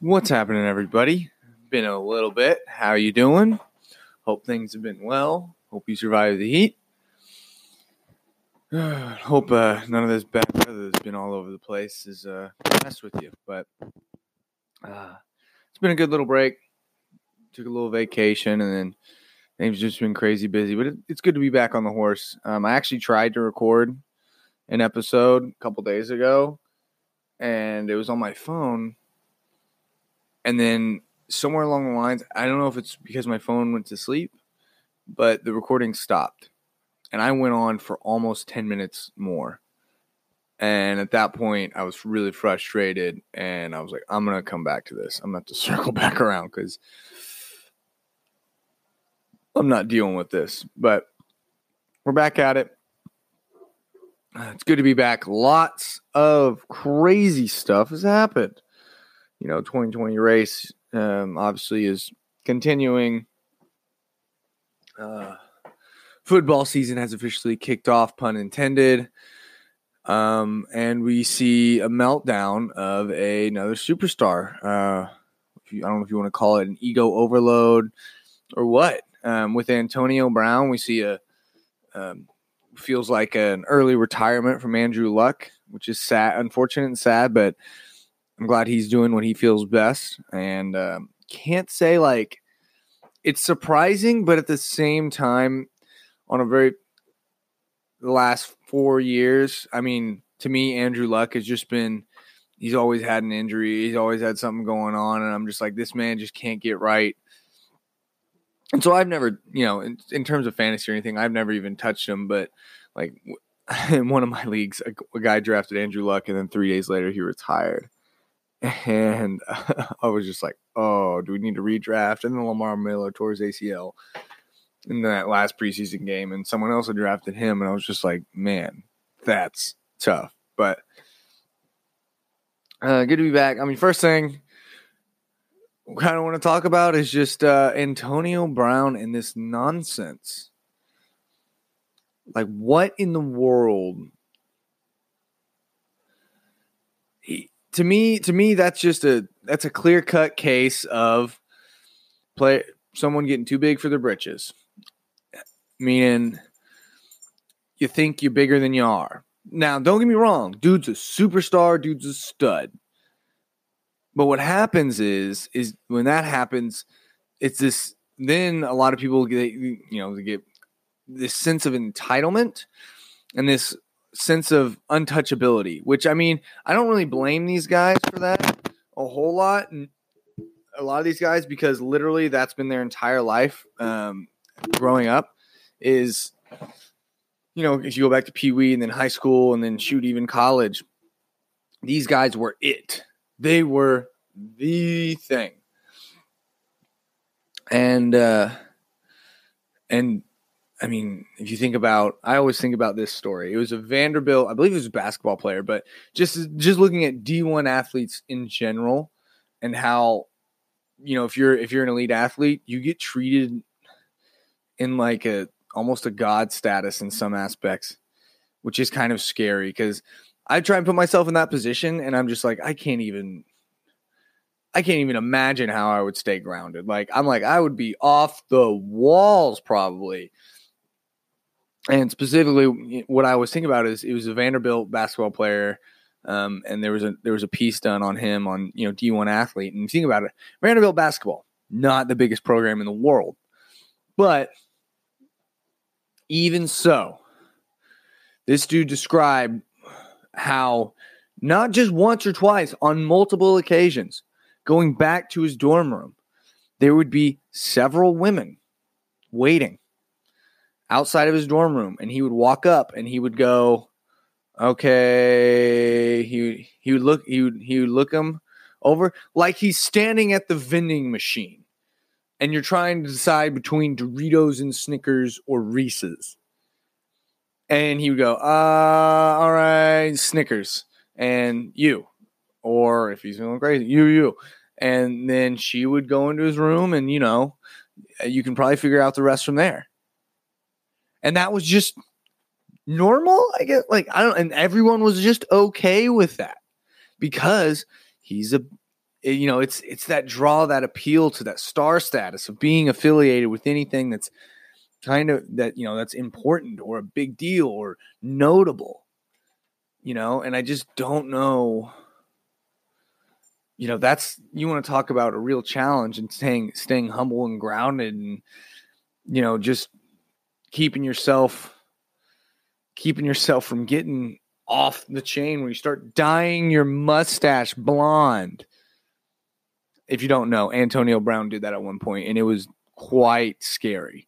What's happening, everybody? Been a little bit. How you doing? Hope things have been well. Hope you survived the heat. Hope uh, none of this bad weather that's been all over the place has uh, messed with you. But uh, it's been a good little break. Took a little vacation, and then things just been crazy busy. But it, it's good to be back on the horse. Um, I actually tried to record an episode a couple days ago, and it was on my phone and then somewhere along the lines, I don't know if it's because my phone went to sleep, but the recording stopped. And I went on for almost 10 minutes more. And at that point, I was really frustrated. And I was like, I'm going to come back to this. I'm going to have to circle back around because I'm not dealing with this. But we're back at it. Uh, it's good to be back. Lots of crazy stuff has happened you know, 2020 race um, obviously is continuing. Uh, football season has officially kicked off, pun intended. Um, and we see a meltdown of a, another superstar. Uh, you, I don't know if you want to call it an ego overload or what. Um, with Antonio Brown, we see a um, feels like an early retirement from Andrew Luck, which is sad, unfortunate and sad, but I'm glad he's doing what he feels best, and um, can't say like it's surprising, but at the same time, on a very last four years, I mean, to me, Andrew Luck has just been he's always had an injury, he's always had something going on, and I'm just like this man just can't get right. And so I've never, you know, in, in terms of fantasy or anything, I've never even touched him, but like in one of my leagues, a, a guy drafted Andrew Luck, and then three days later he retired and I was just like, "Oh, do we need to redraft?" And then Lamar Miller tore his ACL in that last preseason game, and someone else had drafted him, and I was just like, "Man, that's tough." But uh, good to be back. I mean, first thing kind of want to talk about is just uh, Antonio Brown and this nonsense. Like, what in the world? He, to me, to me, that's just a that's a clear cut case of play someone getting too big for their britches. Meaning, you think you're bigger than you are. Now, don't get me wrong, dude's a superstar, dude's a stud. But what happens is, is when that happens, it's this. Then a lot of people get, you know, they get this sense of entitlement and this sense of untouchability, which I mean, I don't really blame these guys for that a whole lot. A lot of these guys, because literally that's been their entire life um, growing up, is, you know, if you go back to Pee Wee and then high school and then shoot, even college, these guys were it. They were the thing. And, uh, and I mean, if you think about, I always think about this story. It was a Vanderbilt, I believe it was a basketball player, but just just looking at D1 athletes in general and how, you know, if you're if you're an elite athlete, you get treated in like a almost a god status in some aspects, which is kind of scary because I try and put myself in that position, and I'm just like, I can't even. I can't even imagine how I would stay grounded. Like I'm like I would be off the walls probably and specifically, what I was thinking about is it was a Vanderbilt basketball player, um, and there was a there was a piece done on him on you know D one athlete. And you think about it, Vanderbilt basketball, not the biggest program in the world, but even so, this dude described how not just once or twice on multiple occasions, going back to his dorm room, there would be several women waiting outside of his dorm room and he would walk up and he would go okay he he would look he would he would look him over like he's standing at the vending machine and you're trying to decide between Doritos and Snickers or Reese's. And he would go uh all right Snickers and you or if he's feeling crazy you you and then she would go into his room and you know you can probably figure out the rest from there and that was just normal. I guess like I don't, and everyone was just okay with that because he's a eh, you know, it's it's that draw, that appeal to that star status of being affiliated with anything that's kind of that you know that's important or a big deal or notable. You know, and I just don't know. You know, that's you want to talk about a real challenge and staying staying humble and grounded and you know just keeping yourself keeping yourself from getting off the chain when you start dyeing your mustache blonde. If you don't know, Antonio Brown did that at one point, and it was quite scary.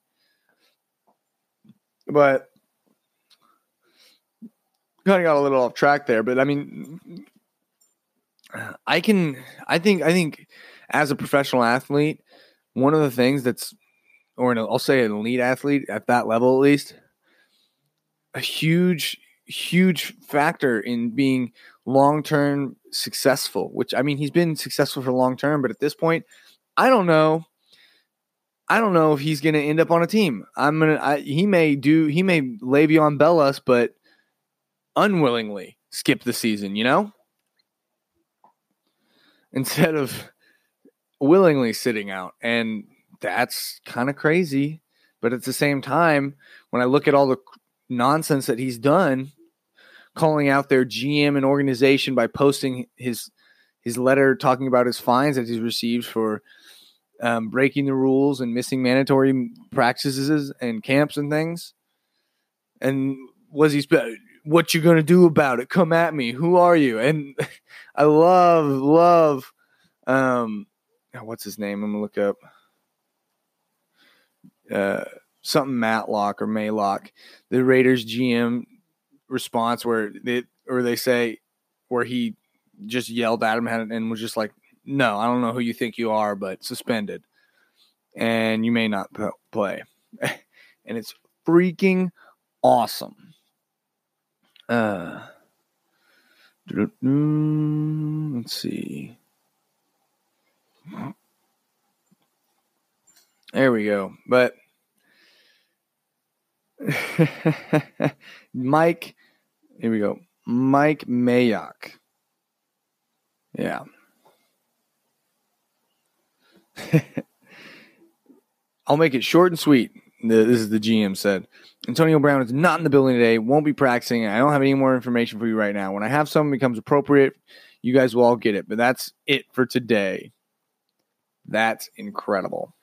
But kind of got a little off track there. But I mean, I can, I think, I think as a professional athlete, one of the things that's, or an, I'll say an elite athlete at that level at least, a huge, huge factor in being long term successful, which I mean, he's been successful for long term, but at this point, I don't know. I don't know if he's going to end up on a team. I'm gonna. He may do. He may Le'Veon Bell us, but unwillingly skip the season. You know, instead of willingly sitting out, and that's kind of crazy. But at the same time, when I look at all the nonsense that he's done, calling out their GM and organization by posting his his letter talking about his fines that he's received for um, breaking the rules and missing mandatory practices and camps and things. And was he? What you gonna do about it? Come at me. Who are you? And I love love. Um, what's his name? I'm gonna look up. Uh, something Matlock or Maylock, the Raiders GM response where they or they say where he just yelled at him and was just like, "No, I don't know who you think you are, but suspended, and you may not play." and it's freaking awesome. Uh, let's see. There we go. But Mike, here we go. Mike Mayock. Yeah. I'll make it short and sweet. This is the GM said. Antonio Brown is not in the building today, won't be practicing. I don't have any more information for you right now. When I have something becomes appropriate, you guys will all get it. But that's it for today. That's incredible.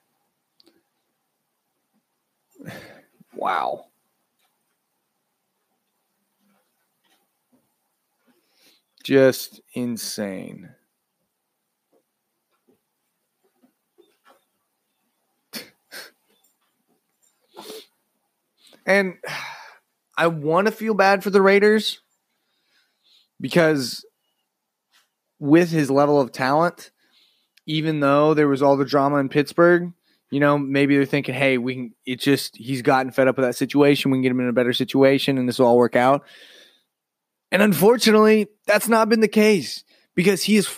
Wow. Just insane. and I want to feel bad for the Raiders because with his level of talent, even though there was all the drama in Pittsburgh, you know, maybe they're thinking, hey, we can, it's just, he's gotten fed up with that situation. We can get him in a better situation and this will all work out. And unfortunately, that's not been the case because he is,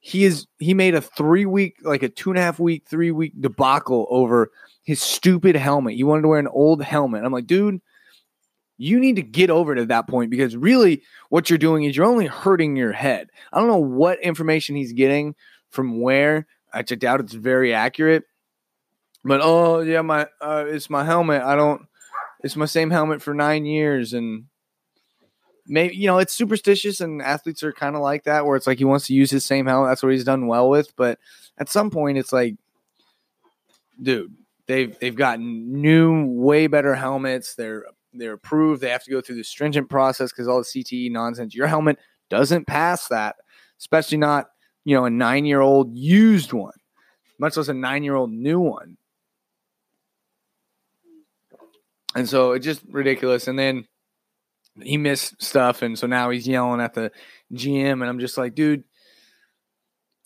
he is, he made a three week, like a two and a half week, three week debacle over his stupid helmet. He wanted to wear an old helmet. I'm like, dude, you need to get over to that point because really what you're doing is you're only hurting your head. I don't know what information he's getting from where. I doubt it's very accurate but oh yeah, my uh, it's my helmet. I don't. It's my same helmet for nine years, and maybe you know it's superstitious, and athletes are kind of like that, where it's like he wants to use his same helmet. That's what he's done well with. But at some point, it's like, dude, they've they've gotten new, way better helmets. They're they're approved. They have to go through the stringent process because all the CTE nonsense. Your helmet doesn't pass that, especially not you know a nine year old used one, much less a nine year old new one. And so it's just ridiculous. And then he missed stuff. And so now he's yelling at the GM. And I'm just like, dude,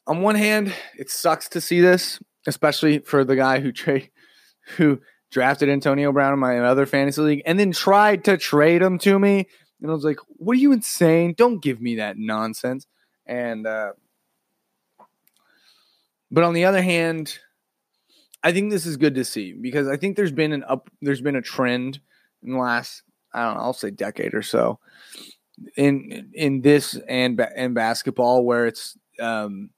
on one hand, it sucks to see this, especially for the guy who trade who drafted Antonio Brown in my other fantasy league and then tried to trade him to me. And I was like, what are you insane? Don't give me that nonsense. And uh but on the other hand, I think this is good to see because I think there's been an up there's been a trend in the last I don't know I'll say decade or so in in this and in basketball where it's um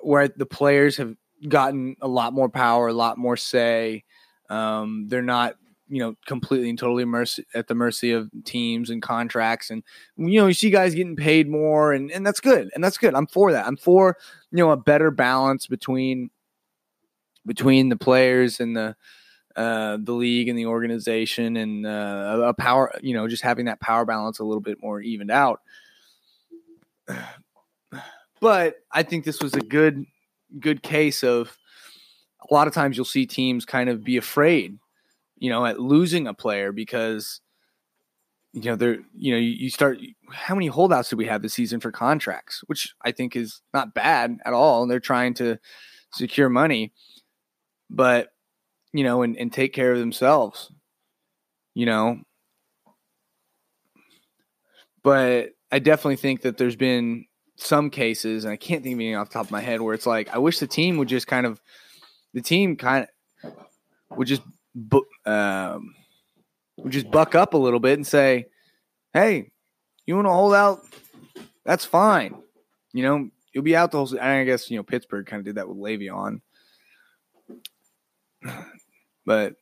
where the players have gotten a lot more power, a lot more say. Um, they're not you know completely and totally mercy, at the mercy of teams and contracts and you know you see guys getting paid more and and that's good and that's good i'm for that i'm for you know a better balance between between the players and the uh, the league and the organization and uh, a power you know just having that power balance a little bit more evened out. But i think this was a good good case of a lot of times you'll see teams kind of be afraid you know, at losing a player because you know they're you know you, start how many holdouts do we have this season for contracts, which I think is not bad at all. And they're trying to secure money, but you know, and, and take care of themselves. You know, but I definitely think that there's been some cases, and I can't think of any off the top of my head, where it's like I wish the team would just kind of the team kind of would just bu- um, just buck up a little bit and say, "Hey, you want to hold out? That's fine. You know, you'll be out the whole." I guess you know Pittsburgh kind of did that with Le'Veon, but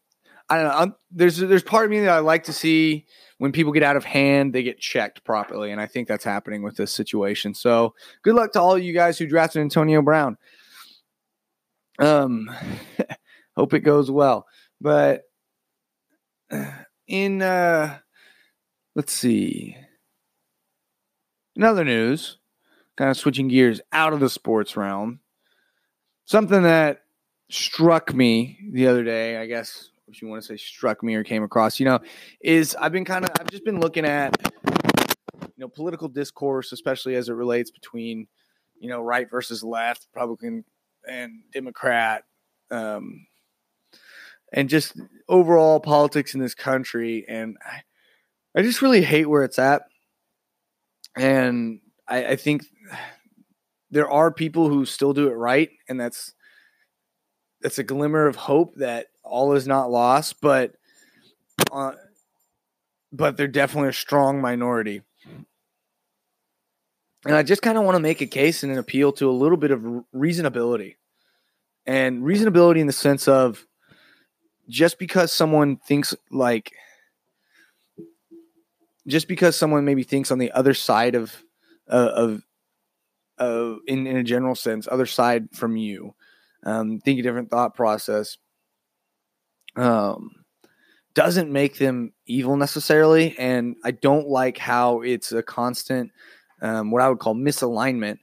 I don't know. I'm, there's there's part of me that I like to see when people get out of hand, they get checked properly, and I think that's happening with this situation. So, good luck to all you guys who drafted Antonio Brown. Um, hope it goes well. But in uh let's see. In other news, kind of switching gears out of the sports realm, something that struck me the other day, I guess if you want to say struck me or came across, you know, is I've been kind of I've just been looking at you know political discourse, especially as it relates between you know right versus left, Republican and Democrat, um, and just overall politics in this country. And I, I just really hate where it's at. And I, I think there are people who still do it right, and that's that's a glimmer of hope that all is not lost. But uh, but they're definitely a strong minority. And I just kind of want to make a case and an appeal to a little bit of reasonability. And reasonability in the sense of just because someone thinks like just because someone maybe thinks on the other side of uh, of uh, in in a general sense, other side from you, um, think a different thought process, um, doesn't make them evil necessarily. And I don't like how it's a constant, um, what I would call misalignment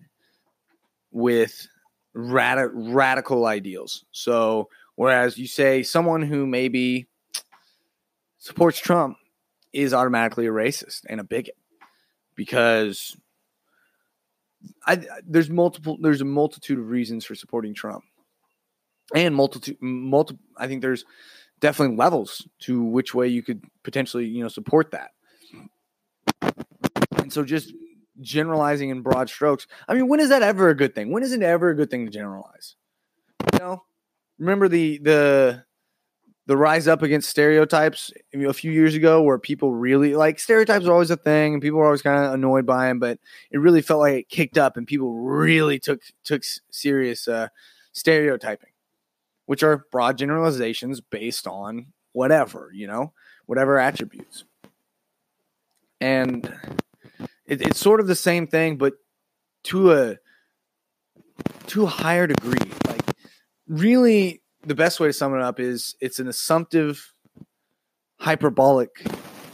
with rad- radical ideals. So Whereas you say someone who maybe supports Trump is automatically a racist and a bigot because I, there's multiple there's a multitude of reasons for supporting Trump and multitude multiple I think there's definitely levels to which way you could potentially you know support that. And so just generalizing in broad strokes I mean when is that ever a good thing? When is it ever a good thing to generalize? You know remember the the the rise up against stereotypes a few years ago where people really like stereotypes are always a thing and people are always kind of annoyed by them but it really felt like it kicked up and people really took took serious uh, stereotyping which are broad generalizations based on whatever you know whatever attributes. And it, it's sort of the same thing but to a to a higher degree. Like really the best way to sum it up is it's an assumptive hyperbolic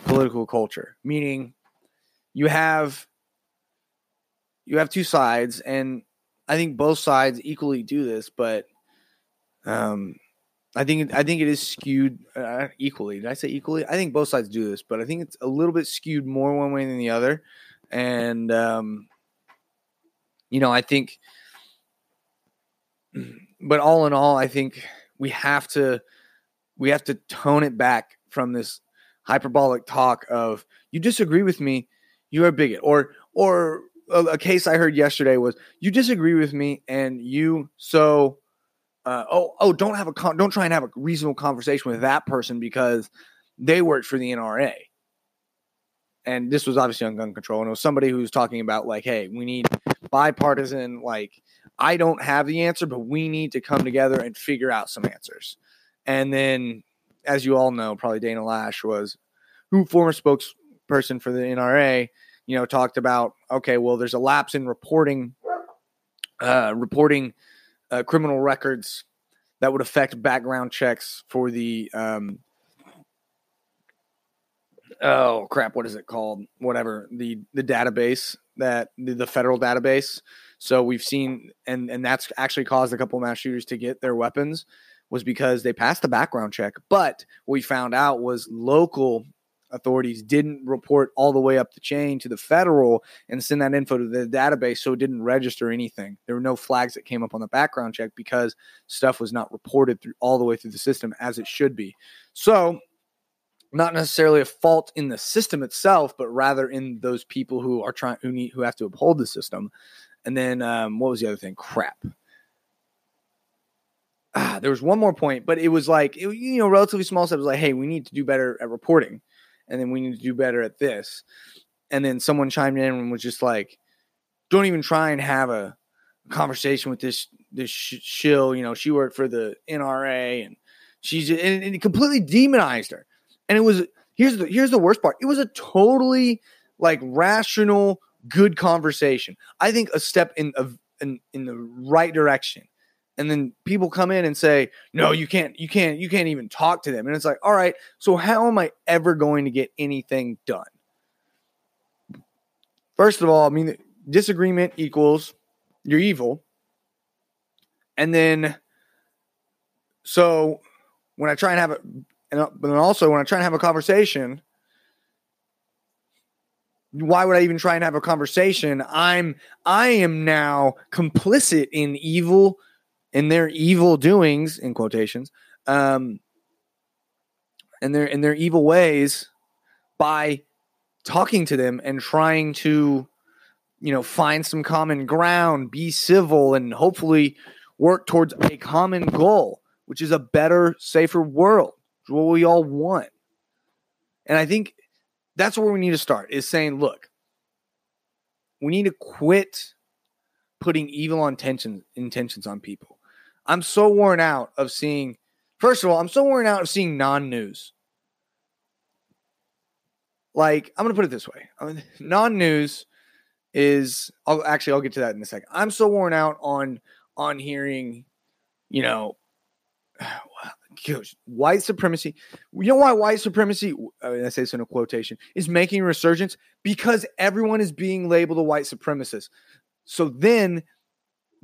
political culture. Meaning you have you have two sides and i think both sides equally do this but um i think i think it is skewed uh, equally. Did i say equally? I think both sides do this but i think it's a little bit skewed more one way than the other. And um you know i think but all in all, I think we have to we have to tone it back from this hyperbolic talk of you disagree with me, you're a bigot, or or a, a case I heard yesterday was you disagree with me and you so uh, oh oh don't have a con- don't try and have a reasonable conversation with that person because they worked for the NRA. And this was obviously on gun control, and it was somebody who was talking about like, hey, we need bipartisan like I don't have the answer, but we need to come together and figure out some answers. And then, as you all know, probably Dana Loesch was who former spokesperson for the NRA, you know, talked about okay, well, there's a lapse in reporting, uh, reporting uh, criminal records that would affect background checks for the um, oh crap, what is it called? Whatever the the database that the, the federal database. So we've seen, and and that's actually caused a couple mass shooters to get their weapons was because they passed the background check. But what we found out was local authorities didn't report all the way up the chain to the federal and send that info to the database so it didn't register anything. There were no flags that came up on the background check because stuff was not reported through all the way through the system as it should be. So not necessarily a fault in the system itself but rather in those people who are trying who need who have to uphold the system. And then um, what was the other thing? Crap. Ah, there was one more point, but it was like it, you know relatively small steps. Like, hey, we need to do better at reporting and then we need to do better at this. And then someone chimed in and was just like, "Don't even try and have a conversation with this this shill." You know, she worked for the NRA, and she's and, and it completely demonized her. And it was here's the here's the worst part. It was a totally like rational, good conversation. I think a step in of in, in the right direction and then people come in and say no you can't you can't you can't even talk to them. And it's like all right so how am i ever going to get anything done? First of all i mean disagreement equals you're evil. And then so when i try and have it and uh, then also when i try and have a conversation why would I even try and have a conversation? I'm I am now complicit in evil in their evil doings in quotations um and their in their evil ways by talking to them and trying to you know find some common ground be civil and hopefully work towards a common goal which is a better safer world. What we all want. And i think that's where we need to start is saying look we need to quit putting evil intentions intentions on people I'm so worn out of seeing. First of all, I'm so worn out of seeing non-news. Like I'm gonna put it this way: non-news is. I'll actually I'll get to that in a second. I'm so worn out on on hearing, you know, white supremacy. You know why white supremacy? I, mean, I say this in a quotation is making resurgence because everyone is being labeled a white supremacist. So then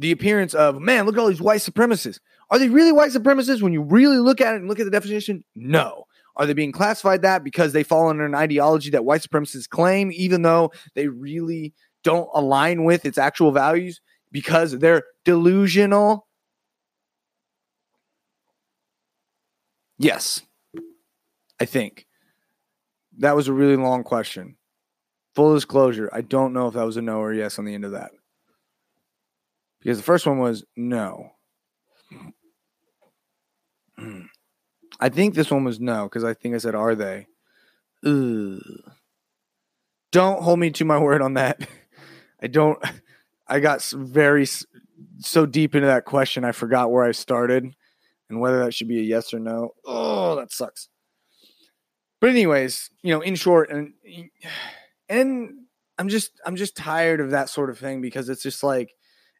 the appearance of man, look at all these white supremacists. Are they really white supremacists when you really look at it and look at the definition? No. Are they being classified that because they fall under an ideology that white supremacists claim, even though they really don't align with its actual values because they're delusional? Yes, I think. That was a really long question. Full disclosure, I don't know if that was a no or yes on the end of that. Because the first one was no. I think this one was no because I think I said, "Are they?" Ugh. Don't hold me to my word on that. I don't. I got very so deep into that question, I forgot where I started and whether that should be a yes or no. Oh, that sucks. But anyways, you know, in short, and and I'm just I'm just tired of that sort of thing because it's just like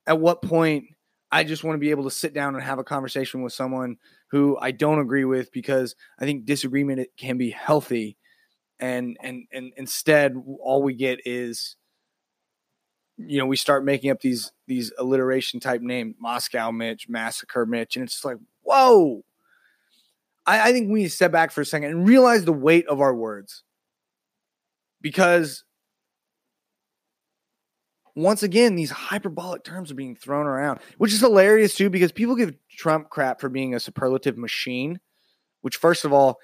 at what point I just want to be able to sit down and have a conversation with someone who I don't agree with because I think disagreement can be healthy. And and and instead all we get is you know we start making up these these alliteration type names Moscow Mitch massacre Mitch and it's like whoa! I, I think we need to step back for a second and realize the weight of our words. Because once again, these hyperbolic terms are being thrown around, which is hilarious too, because people give Trump crap for being a superlative machine, which, first of all,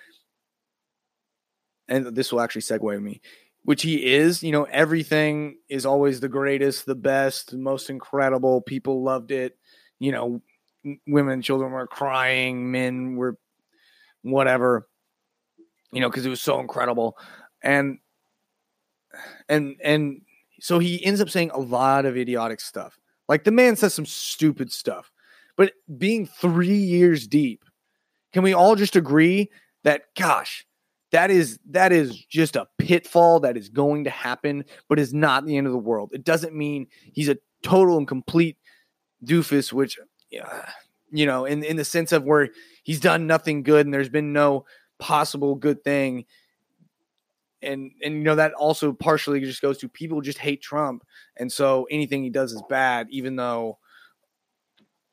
and this will actually segue me, which he is. You know, everything is always the greatest, the best, the most incredible. People loved it. You know, women and children were crying, men were whatever, you know, because it was so incredible. And, and, and, so he ends up saying a lot of idiotic stuff, Like the man says some stupid stuff. But being three years deep, can we all just agree that gosh, that is that is just a pitfall that is going to happen, but is not the end of the world. It doesn't mean he's a total and complete doofus, which you know, in in the sense of where he's done nothing good and there's been no possible good thing. And and you know that also partially just goes to people just hate Trump, and so anything he does is bad, even though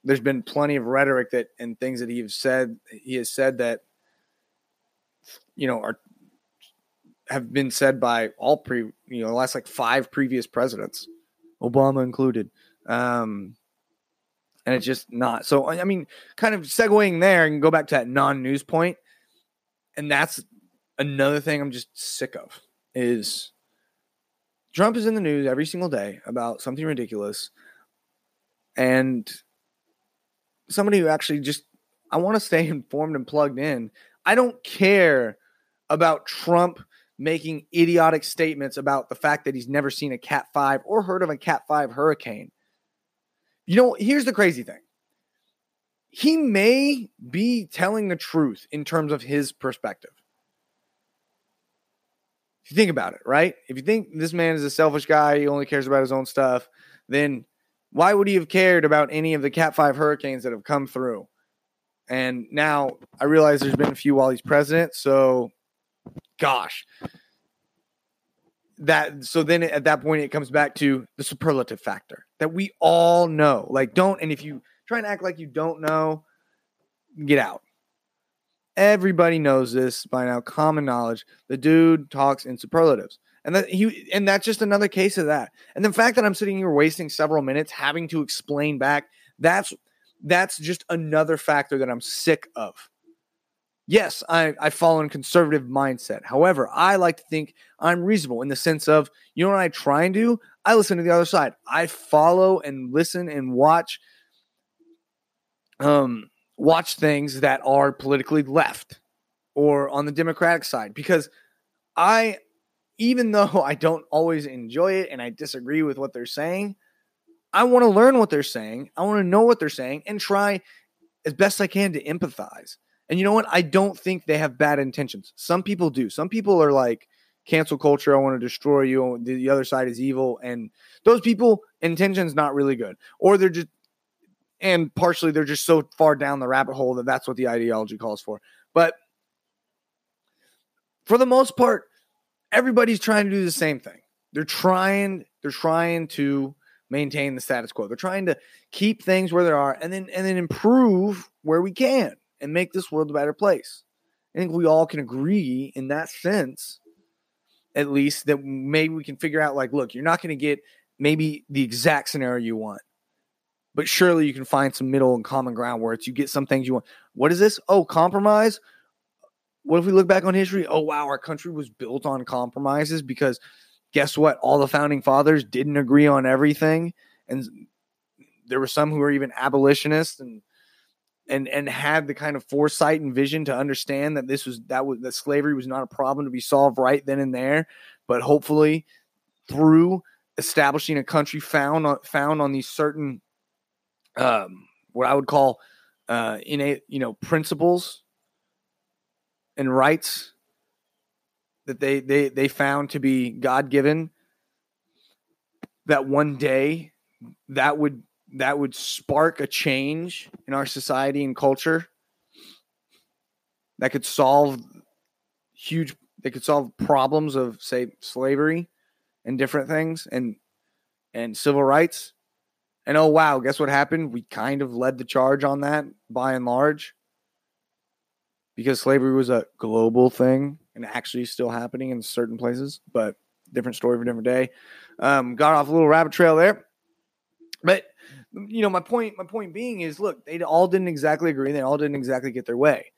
there's been plenty of rhetoric that and things that he has said he has said that you know are have been said by all pre you know the last like five previous presidents, Obama included. Um, and it's just not. So I mean, kind of segueing there and go back to that non-news point, and that's another thing I'm just sick of is Trump is in the news every single day about something ridiculous, and somebody who actually just I want to stay informed and plugged in. I don't care about Trump making idiotic statements about the fact that he's never seen a Cat 5 or heard of a Cat 5 hurricane. You know, here's the crazy thing. He may be telling the truth in terms of his perspective. If you think about it, right? If you think this man is a selfish guy, he only cares about his own stuff, then why would he have cared about any of the Cat 5 hurricanes that have come through? And now I realize there's been a few while he's president. So, gosh, that so then at that point it comes back to the superlative factor that we all know. Like, don't, and if you try and act like you don't know, get out. Everybody knows this by now, common knowledge. The dude talks in superlatives. And that he and that's just another case of that. And the fact that I'm sitting here wasting several minutes having to explain back, that's that's just another factor that I'm sick of. Yes, I, I follow a conservative mindset. However, I like to think I'm reasonable in the sense of, you know what I try and do? I listen to the other side. I follow and listen and watch um watch things that are politically left or on the democratic side because I even though I don't always enjoy it and I disagree with what they're saying, I want to learn what they're saying. I want to know what they're saying and try as best I can to empathize. And you know what? I don't think they have bad intentions. Some people do. Some people are like cancel culture. I want to destroy you. The other side is evil, and those people intentions not really good, or they're just and partially they're just so far down the rabbit hole that that's what the ideology calls for. But for the most part, everybody's trying to do the same thing. They're trying. They're trying to maintain the status quo. They're trying to keep things where they are, and then and then improve where we can and make this world a better place. I think we all can agree in that sense, at least, that maybe we can figure out like, look, you're not going to get maybe the exact scenario you want, but surely you can find some middle and common ground where it's you get some things you want. What is this? Oh, compromise. What if we look back on history? Oh, wow, our country was built on compromises because guess what? All the founding fathers didn't agree on everything. And there were some who were even abolitionists and and and had the kind of foresight and vision to understand that this was that was that slavery was not a problem to be solved right then and there, but hopefully through establishing a country found on found on these certain um, what I would call uh, innate you know principles and rights that they they they found to be God given that one day that would that would spark a change in our society and culture that could solve huge they could solve problems of say slavery and different things and and civil rights and oh wow guess what happened? We kind of led the charge on that by and large. Because slavery was a global thing and actually still happening in certain places but different story for different day. Um, got off a little rabbit trail there. But you know, my point, my point being is look, they all didn't exactly agree, they all didn't exactly get their way,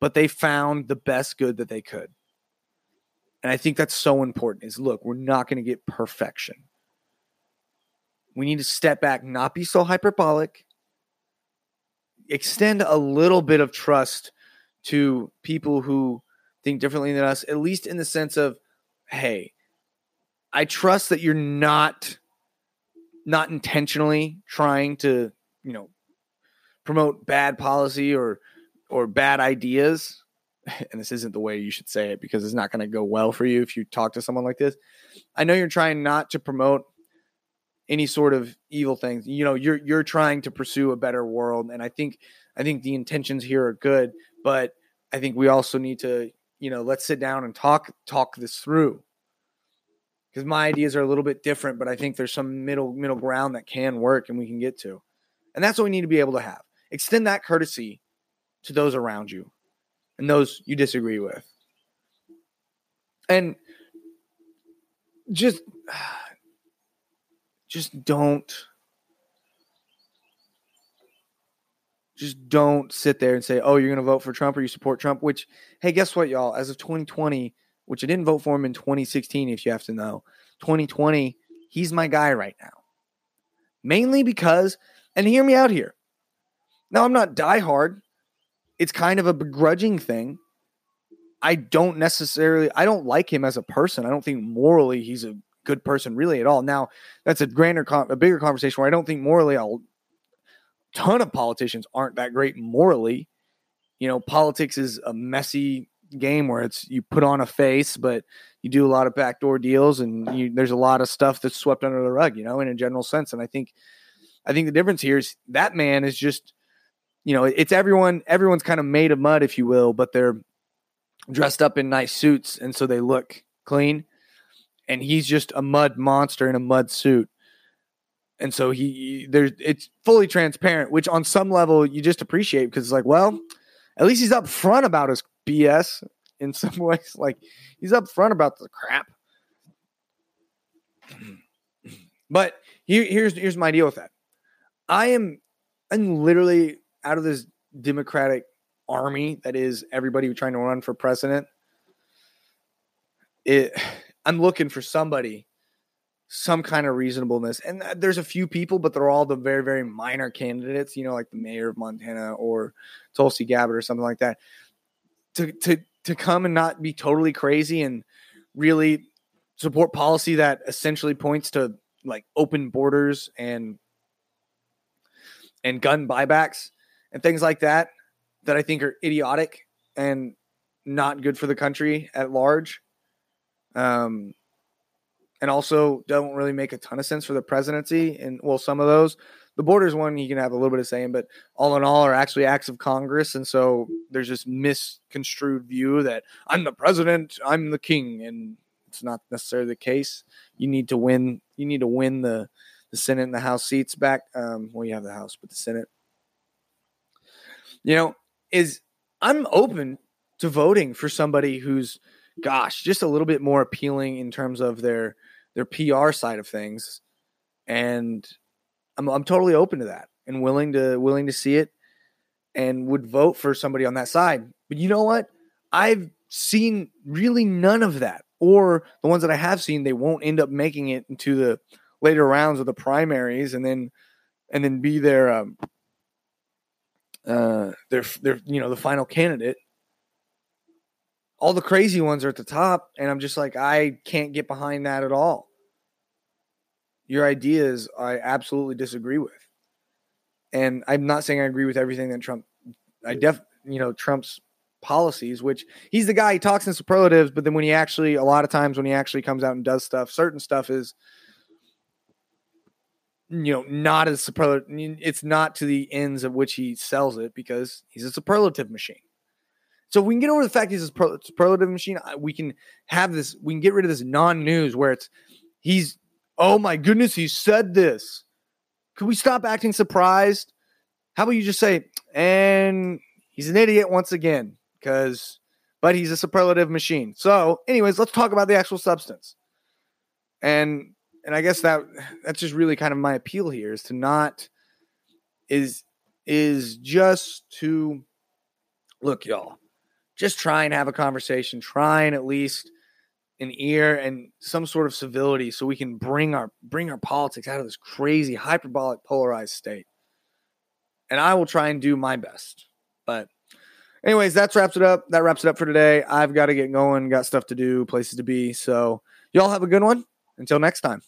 but they found the best good that they could. And I think that's so important is look, we're not going to get perfection. We need to step back, not be so hyperbolic, extend a little bit of trust to people who think differently than us, at least in the sense of, hey, I trust that you're not not intentionally trying to, you know, promote bad policy or or bad ideas, and this isn't the way you should say it because it's not going to go well for you if you talk to someone like this. I know you're trying not to promote any sort of evil things. You know, you're you're trying to pursue a better world, and I think I think the intentions here are good, but I think we also need to, you know, let's sit down and talk talk this through. Because my ideas are a little bit different, but I think there's some middle middle ground that can work and we can get to. And that's what we need to be able to have. Extend that courtesy to those around you and those you disagree with. And just just don't just don't sit there and say, "Oh, you're going to vote for Trump or you support Trump." Which, hey, guess what, y'all? As of 2020, which I didn't vote for him in 2016, if you have to know, 2020, he's my guy right now. Mainly because, and hear me out here. Now, I'm not diehard. It's kind of a begrudging thing. I don't necessarily, I don't like him as a person. I don't think morally he's a good person really at all. Now, that's a grander, a bigger conversation where I don't think morally I'll ton of politicians aren't that great morally. You know, politics is a messy game where it's you put on a face, but you do a lot of backdoor deals, and you, there's a lot of stuff that's swept under the rug. You know, in a general sense, and I think, I think the difference here is that man is just, you know, it's everyone. Everyone's kind of made of mud, if you will, but they're dressed up in nice suits, and so they look clean. And he's just a mud monster in a mud suit. And so he there's it's fully transparent which on some level you just appreciate because it's like well at least he's up front about his bs in some ways. Like he's up front about the crap. But here, here's here's my deal with that. I am i'm literally out of this democratic army that is everybody trying to run for president. It i'm looking for somebody some kind of reasonableness. And there's a few people, but they're all the very, very minor candidates, you know, like the mayor of Montana or Tulsi Gabbard or something like that. To to to come and not be totally crazy and really support policy that essentially points to like open borders and and gun buybacks and things like that that I think are idiotic and not good for the country at large. Um, and also don't really make a ton of sense for the presidency. And well, some of those, the borders one, you can have a little bit of saying, but all in all, are actually acts of Congress. And so there's this misconstrued view that I'm the president, I'm the king, and it's not necessarily the case. You need to win. You need to win the the Senate and the House seats back. Um, well, you have the House, but the Senate. You know, is I'm open to voting for somebody who's, gosh, just a little bit more appealing in terms of their their PR side of things, and I'm I'm totally open to that and willing to willing to see it, and would vote for somebody on that side. But you know what? I've seen really none of that, or the ones that I have seen, they won't end up making it into the later rounds of the primaries, and then and then be their um, uh, their their you know the final candidate all the crazy ones are at the top and i'm just like i can't get behind that at all. Your ideas i absolutely disagree with. And i'm not saying i agree with everything that trump i def you know trump's policies which he's the guy he talks in superlatives but then when he actually a lot of times when he actually comes out and does stuff certain stuff is you know not as superlative it's not to the ends of which he sells it because he's a superlative machine so if we can get over the fact he's a superlative machine, we can have this. We can get rid of this non-news where it's he's. Oh my goodness, he said this. Could we stop acting surprised? How about you just say, and he's an idiot once again, because but he's a superlative machine. So, anyways, let's talk about the actual substance. And and I guess that that's just really kind of my appeal here is to not is is just to look, y'all just try and have a conversation, try and at least an ear and some sort of civility so we can bring our bring our politics out of this crazy hyperbolic polarized state. And I will try and do my best. But anyways, that's wraps it up. That wraps it up for today. I've got to get going, got stuff to do, places to be. So y'all have a good one. Until next time.